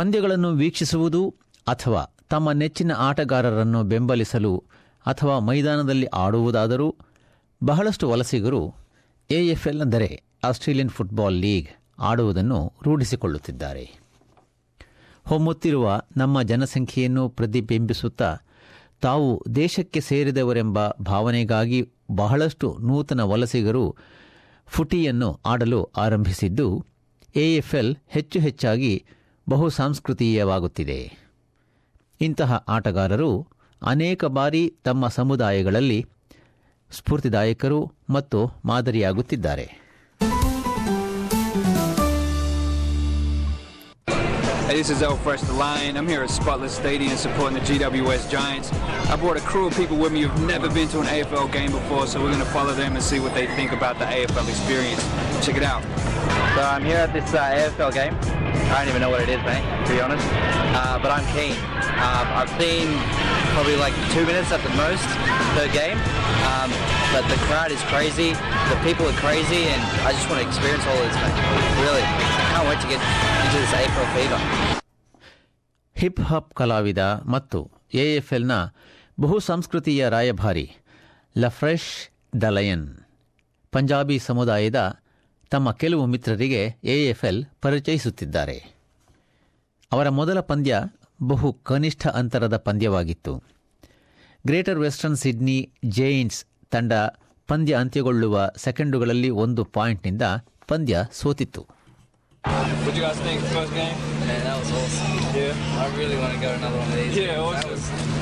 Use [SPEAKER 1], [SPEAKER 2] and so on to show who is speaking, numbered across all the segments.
[SPEAKER 1] ಪಂದ್ಯಗಳನ್ನು ವೀಕ್ಷಿಸುವುದು ಅಥವಾ ತಮ್ಮ ನೆಚ್ಚಿನ ಆಟಗಾರರನ್ನು ಬೆಂಬಲಿಸಲು ಅಥವಾ ಮೈದಾನದಲ್ಲಿ ಆಡುವುದಾದರೂ ಬಹಳಷ್ಟು ವಲಸಿಗರು ಎಎಫ್ಎಲ್ ಅಂದರೆ ಆಸ್ಟ್ರೇಲಿಯನ್ ಫುಟ್ಬಾಲ್ ಲೀಗ್ ಆಡುವುದನ್ನು ರೂಢಿಸಿಕೊಳ್ಳುತ್ತಿದ್ದಾರೆ. ಹೊಮ್ಮುತ್ತಿರುವ ನಮ್ಮ ಜನಸಂಖ್ಯೆಯನ್ನು ಪ್ರತಿಬಿಂಬಿಸುತ್ತಾ ತಾವು ದೇಶಕ್ಕೆ ಸೇರಿದವರೆಂಬ ಭಾವನೆಗಾಗಿ ಬಹಳಷ್ಟು ನೂತನ ವಲಸಿಗರು ಫುಟಿಯನ್ನು ಆಡಲು ಆರಂಭಿಸಿದ್ದು, ಎಎಫ್ಎಲ್ ಹೆಚ್ಚು ಹೆಚ್ಚಾಗಿ ಬಹು ಸಾಂಸ್ಕೃತೀಯವಾಗುತ್ತಿದೆ ಇಂತಹ ಆಟಗಾರರು ಅನೇಕ ಬಾರಿ ತಮ್ಮ ಸಮುದಾಯಗಳಲ್ಲಿ ಸ್ಫೂರ್ತಿದಾಯಕರು ಮತ್ತು ಮಾದರಿಯಾಗುತ್ತಿದ್ದಾರೆ
[SPEAKER 2] Hey, this is El Fresh the Lion. I'm here at Spotless Stadium supporting the GWS Giants. I brought a crew of people with me who've never been to an AFL game before, so we're going to follow them and see what they think about the AFL experience. Check it out.
[SPEAKER 3] So I'm here at this uh, AFL game. I don't even know what it is, mate, to be honest. Uh, but I'm keen. Um, I've seen probably like two minutes at the most per game. Um, but the crowd is crazy. The people are crazy, and I just want to experience all of this, mate. Really. I can't wait to get into this AFL fever.
[SPEAKER 1] Hip hop ಕಲಾವಿದ ಮತ್ತು ಎಎಫ್ಎಲ್ನ ಬಹುಸಂಸ್ಕೃತಿಯ ರಾಯಭಾರಿ ಲಫ್ರೆಶ್ ದಲಯನ್ ಪಂಜಾಬಿ ಸಮುದಾಯದ ತಮ್ಮ ಕೆಲವು ಮಿತ್ರರಿಗೆ ಎಎಫ್ಎಲ್ ಪರಿಚಯಿಸುತ್ತಿದ್ದಾರೆ. ಅವರ ಮೊದಲ ಪಂದ್ಯ ಬಹು ಕನಿಷ್ಠ ಅಂತರದ ಪಂದ್ಯವಾಗಿತ್ತು. ಗ್ರೇಟರ್ ವೆಸ್ಟರ್ನ್ ಸಿಡ್ನಿ ಜೈಂಟ್ಸ್ ತಂಡ ಪಂದ್ಯ ಅಂತ್ಯಗೊಳ್ಳುವ ಸೆಕೆಂಡುಗಳಲ್ಲಿ ಒಂದು ಪಾಯಿಂಟ್ನಿಂದ ಪಂದ್ಯ ಸೋತಿತ್ತು.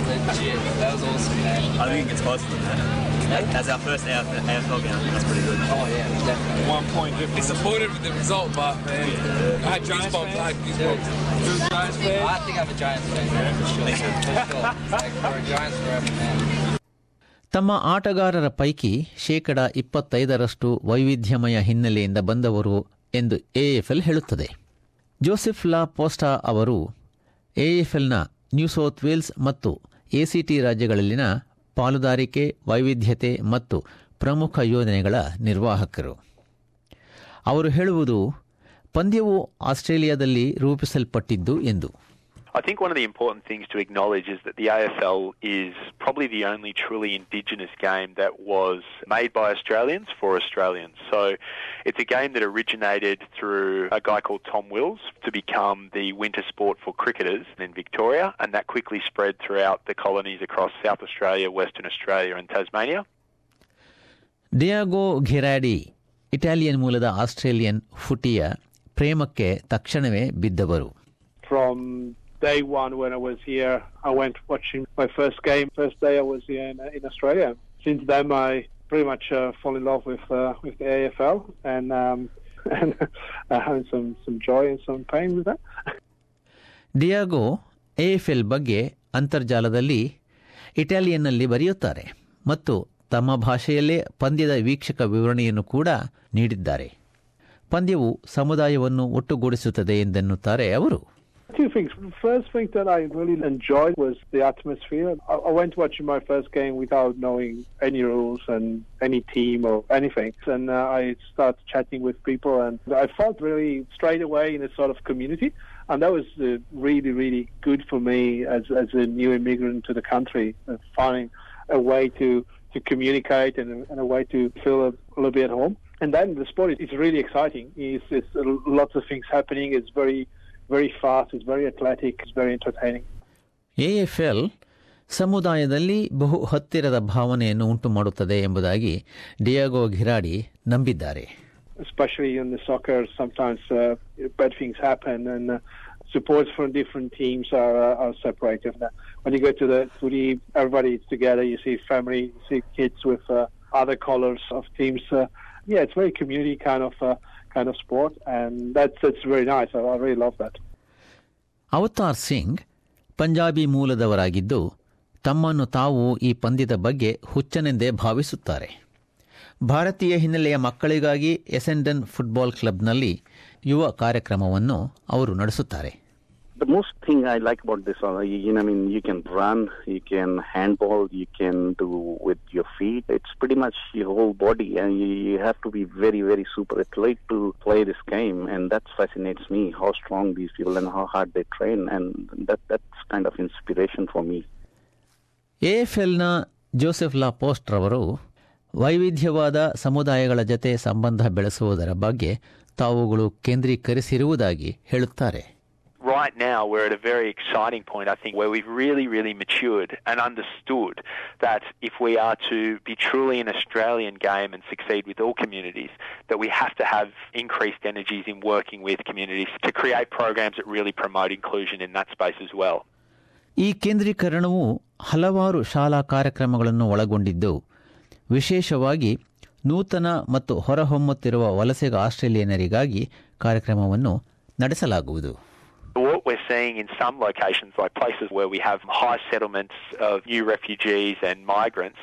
[SPEAKER 3] Man.
[SPEAKER 2] Yeah. Yeah,
[SPEAKER 3] legit. That was awesome, man.
[SPEAKER 4] I think it's awesome, than that. That's our first AFL game. That's pretty good.
[SPEAKER 3] Oh, yeah, definitely.
[SPEAKER 2] One point difference.
[SPEAKER 5] disappointed with the result, but man, I had goosebumps. I had goosebumps.
[SPEAKER 2] Giants fans?
[SPEAKER 3] I think I'm a Giants fan, man, for sure. For sure. It's like, we're a Giants forever, man.
[SPEAKER 1] ತಮ್ಮ ಆಟಗಾರರ ಪೈಕಿ ಶೇಕಡ ಇಪ್ಪತ್ತೈದರಷ್ಟು ವೈವಿಧ್ಯಮಯ ಹಿನ್ನೆಲೆಯಿಂದ ಬಂದವರು ಎಂದು ಎಎಫ್ಎಲ್ ಹೇಳುತ್ತದೆ ಜೋಸೆಫ್ ಲಾ ಪೋಸ್ಟಾ ಅವರು ಎಎಫ್ಎಲ್ನ ನ್ಯೂ ಸೌತ್ ವೇಲ್ಸ್ ಮತ್ತು ಎಸಿಟಿ ರಾಜ್ಯಗಳಲ್ಲಿನ ಪಾಲುದಾರಿಕೆ ವೈವಿಧ್ಯತೆ ಮತ್ತು ಪ್ರಮುಖ ಯೋಜನೆಗಳ ನಿರ್ವಾಹಕರು. ಅವರು ಹೇಳುವುದು ಪಂದ್ಯವು ಆಸ್ಟ್ರೇಲಿಯಾದಲ್ಲಿ ರೂಪಿಸಲ್ಪಟ್ಟಿದ್ದು ಎಂದು.
[SPEAKER 6] I think one of the important things to acknowledge is that the AFL is probably the only truly Indigenous game that was made by Australians for Australians. So it's a game that originated through a guy called Tom Wills to become the winter sport for cricketers in Victoria, and that quickly spread throughout the colonies across South Australia, Western Australia, and Tasmania.
[SPEAKER 1] Diego Ghiradi Italian ಮೂಲದ Australian ಫುಟಿಯ ಪ್ರೇಮಕ್ಕೆ ತಕ್ಷಣವೇ ಬಿದ್ದವರು
[SPEAKER 7] from day one when I was here. I went watching my first game. First day I was here in, in Australia. Since then, I pretty much uh, fall in love with uh, with the AFL and um, and uh, having some some joy and some pain with that.
[SPEAKER 1] Diego, AFL ಬಗ್ಗೆ ಅಂತರ್ಜಾಲದಲ್ಲಿ ಇಟಾಲಿಯನ್ನಲ್ಲಿ ಬರೆಯುತ್ತಾರೆ ಮತ್ತು ತಮ್ಮ ಭಾಷೆಯಲ್ಲೇ ಪಂದ್ಯದ ವೀಕ್ಷಕ ವಿವರಣೆಯನ್ನು ಕೂಡ ನೀಡಿದ್ದಾರೆ ಪಂದ್ಯವು ಸಮುದಾಯವನ್ನು ಒಟ್ಟುಗೂಡಿಸುತ್ತದೆ ಎಂದೆನ್ನುತ್ತಾರೆ ಅವರು
[SPEAKER 7] Two things. The first thing that I really enjoyed was the atmosphere. I, I went watching my first game without knowing any rules and any team or anything. And uh, I started chatting with people, and I felt really straight away in a sort of community. And that was uh, really, really good for me as, as a new immigrant to the country, uh, finding a way to, to communicate and, and a way to feel a, a little bit at home. And then the sport is, really exciting. It's, it's lots of things happening. It's very very fast, it's very athletic, it's very entertaining.
[SPEAKER 1] ಎಎಫ್ಎಲ್ ಸಮುದಾಯದಲ್ಲಿ ಬಹು ಹತ್ತಿರದ ಭಾವನೆಯನ್ನು ಉಂಟು ಮಾಡುತ್ತದೆ ಎಂಬುದಾಗಿ Diego ಘಿರಾಡಿ ನಂಬಿದ್ದಾರೆ
[SPEAKER 7] Especially in the soccer, sometimes uh, bad things happen and uh, supports from different teams are, uh, are separated. When you go to the footy, everybody is together. You see family, you see kids with uh, other colors of teams. Uh, yeah, it's very community kind of uh, kind of sport, and that's it's very nice. I, I really love that.
[SPEAKER 1] Avtar Singh Punjabi ಮೂಲದವರಾಗಿದ್ದು ತಮ್ಮನ್ನು ತಾವು ಈ ಪಂದ್ಯದ ಬಗ್ಗೆ ಹುಚ್ಚನೆಂದೇ ಭಾವಿಸುತ್ತಾರೆ ಭಾರತೀಯ ಹಿನ್ನೆಲೆಯ ಮಕ್ಕಳಿಗಾಗಿ ಎಸೆಂಡನ್ football ಕ್ಲಬ್ನಲ್ಲಿ ಯುವ ಕಾರ್ಯಕ್ರಮವನ್ನು ಅವರು ನಡೆಸುತ್ತಾರೆ
[SPEAKER 8] The most thing I like about this, uh, you, know, I mean, you can run, you can handball, you can do with. It's pretty much your whole body, and you, you have to be very, very super athlete to play this game, and that fascinates me. How strong these people and how hard they train, and that that's kind of inspiration for me.
[SPEAKER 1] ಎಎಫ್ಎಲ್ನ Joseph La Post ರವರು ವೈವಿಧ್ಯವಾದ ಸಮುದಾಯಗಳ ಜತೆ ಸಂಬಂಧ ಬೆಳೆಸುವುದರ ಬಗ್ಗೆ ತಾವುಗಳು ಕೇಂದ್ರೀಕರಿಸಿರುವುದಾಗಿ ಹೇಳುತ್ತಾರೆ
[SPEAKER 6] right now we're at a very exciting point, I think, where we've really, really matured and understood that if we are to be truly an Australian game and succeed with all communities, that we have to have increased energies in working with communities to create programs that really promote inclusion in that space as well.
[SPEAKER 1] ಈ ಕೇಂದ್ರೀಕರಣವು ಹಲವಾರು ಶಾಲಾ ಕಾರ್ಯಕ್ರಮಗಳನ್ನು ಒಳಗೊಂಡಿದ್ದು ವಿಶೇಷವಾಗಿ ನೂತನ ಮತ್ತು ಹೊರಹೊಮ್ಮುತ್ತಿರುವ ವಲಸೆಗ ಆಸ್ಟ್ರೇಲಿಯನರಿಗಾಗಿ ಕಾರ್ಯಕ್ರಮವನ್ನು ನಡೆಸಲಾಗುವುದು
[SPEAKER 6] we're seeing in some locations, like places where we have high settlements of new refugees and migrants,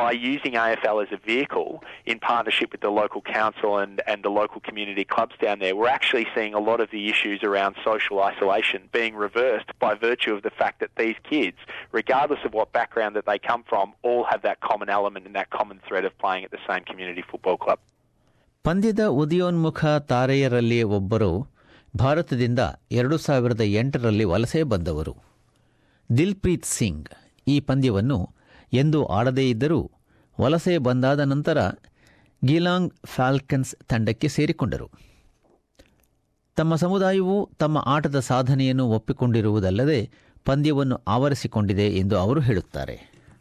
[SPEAKER 6] by using AFL as a vehicle in partnership with the local council and, and the local community clubs down there, we're actually seeing a lot of the issues around social isolation being reversed by virtue of the fact that these kids, regardless of what background that they come from, all have that common element and that common thread of playing at the same community football club.
[SPEAKER 1] ಪಂದ್ಯದ ಉದಯೋನ್ಮುಖ ತಾರೆಯರಲ್ಲಿ ಒಬ್ಬರು ಭಾರತದಿಂದ ಎರಡು ಸಾವಿರದ ಎಂಟರಲ್ಲಿ ವಲಸೆ ಬಂದವರು ದಿಲ್ಪ್ರೀತ್ ಸಿಂಗ್ ಈ ಪಂದ್ಯವನ್ನು ಎಂದೂ ಆಡದೇ ಇದ್ದರೂ ವಲಸೆ ಬಂದಾದ ನಂತರ ಗಿಲಾಂಗ್ ಫ್ಯಾಲ್ಕನ್ಸ್ ತಂಡಕ್ಕೆ ಸೇರಿಕೊಂಡರು ತಮ್ಮ ಸಮುದಾಯವು ತಮ್ಮ ಆಟದ ಸಾಧನೆಯನ್ನು ಒಪ್ಪಿಕೊಂಡಿರುವುದಲ್ಲದೆ ಪಂದ್ಯವನ್ನು ಆವರಿಸಿಕೊಂಡಿದೆ ಎಂದು ಅವರು ಹೇಳುತ್ತಾರೆ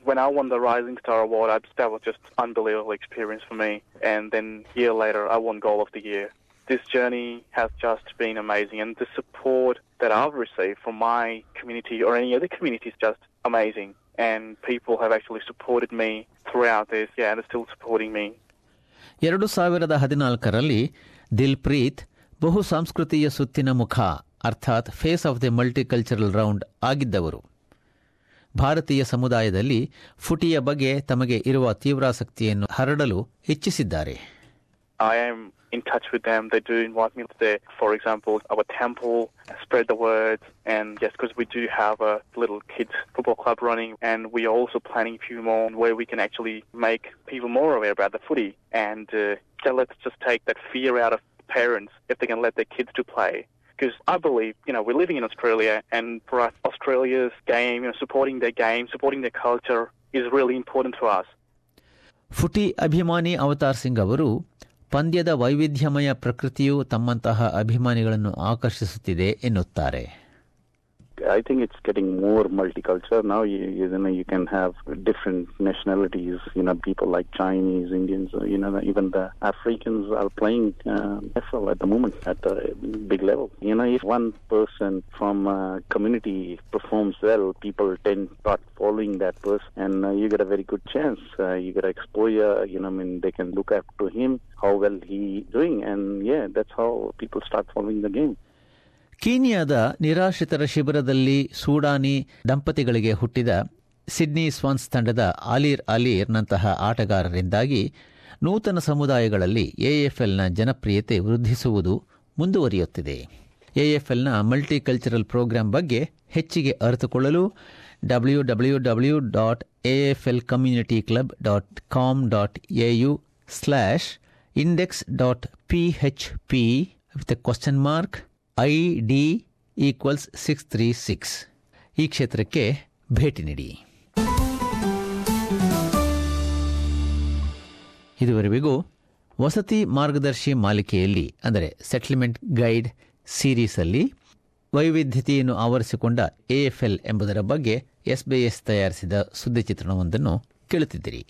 [SPEAKER 9] when I won the Rising Star Award, that was just unbelievable experience for me. And then a year later, I won Goal of the Year. This journey has just been amazing, and the support that I've received from my community or any other community is just amazing. And people have actually supported me throughout this, yeah, and are still supporting me.
[SPEAKER 1] ಎರಡು ಸಾವಿರದ ಹದಿನಾಲ್ಕರಲ್ಲಿ ದಿಲ್ಪ್ರೀತ್ ಬಹು ಸಂಸ್ಕೃತಿಯ ಸುತ್ತಿನ ಮುಖ ಅರ್ಥಾತ್ face of the multicultural round ಆಗಿದ್ದವರು ಭಾರತೀಯ ಸಮುದಾಯದಲ್ಲಿ ಫುಟಿಯ ಬಗ್ಗೆ ತಮಗೆ ಇರುವ ತೀವ್ರಾಸಕ್ತಿಯನ್ನು ಹರಡಲು ಇಚ್ಛಿಸಿದ್ದಾರೆ
[SPEAKER 9] I am in touch with them. They do invite me to their, for example, our temple, spread the word, and yes, because we do have a little kids football club running, and we are also planning a few more where we can actually make people more aware about the footy, and uh, yeah, let's just take that fear out of parents if they can let their kids to play. Because I believe, you know, we're living in Australia, and for us, Australia's game, you know, supporting their game, supporting their culture is really important to us.
[SPEAKER 1] ಫುಟಿ ಅಭಿಮಾನಿ avatar Singh ಅವರು ಪಂದ್ಯದ ವೈವಿಧ್ಯಮಯ ಪ್ರಕೃತಿಯು ತಮ್ಮಂತಹ ಅಭಿಮಾನಿಗಳನ್ನು ಆಕರ್ಷಿಸುತ್ತಿದೆ ಎನ್ನುತ್ತಾರೆ.
[SPEAKER 8] I think it's getting more multicultural now. You, you know, you can have different nationalities. You know, people like Chinese, Indians. uh, You know, even the Africans are playing uh, at the moment at a big level. You know, if one person from a community performs well, people tend to start following that person, and uh, you get a very good chance. Uh, you get exposure. You know, I mean, they can look up to him how well he doing, and yeah, that's how people start following the game.
[SPEAKER 1] ಕೀನಿಯಾದ ನಿರಾಶ್ರಿತರ ಶಿಬಿರದಲ್ಲಿ ಸೂಡಾನಿ ದಂಪತಿಗಳಿಗೆ ಹುಟ್ಟಿದ Sydney ಸ್ವಾನ್ಸ್ ತಂಡದ ಆಲೀರ್ ಅಲೀರ್ನಂತಹ ಆಟಗಾರರಿಂದಾಗಿ ನೂತನ ಸಮುದಾಯಗಳಲ್ಲಿ ಎಎಫ್ಎಲ್ನ ಜನಪ್ರಿಯತೆ ವೃದ್ಧಿಸುವುದು ಮುಂದುವರಿಯುತ್ತಿದೆ. ಎಎಫ್ಎಲ್ನ multicultural program ಬಗ್ಗೆ ಹೆಚ್ಚಿಗೆ ಅರಿತುಕೊಳ್ಳಲು W W W dot AFL community club dot com dot AU slash index dot P H P with question mark I D equals six three six. ಈ ಕ್ಷೇತ್ರಕ್ಕೆ ಭೇಟಿ ನೀಡಿ. ಇದುವರೆಗೂ ವಸತಿ ಮಾರ್ಗದರ್ಶಿ ಮಾಲಿಕೆಯಲ್ಲಿ, ಅಂದರೆ ಸೆಟಲ್ಮೆಂಟ್ ಗೈಡ್ ಸೀರೀಸಲ್ಲಿ ವೈವಿಧ್ಯತೆಯನ್ನು ಆವರಿಸಿಕೊಂಡ ಎಎಫ್ಎಲ್ ಎಂಬುದರ ಬಗ್ಗೆ ಎಸ್ಬಿಎಸ್ ತಯಾರಿಸಿದ ಸುದ್ದಿ ಚಿತ್ರಣವೊಂದನ್ನು ಕೇಳುತ್ತಿದ್ದಿರಿ.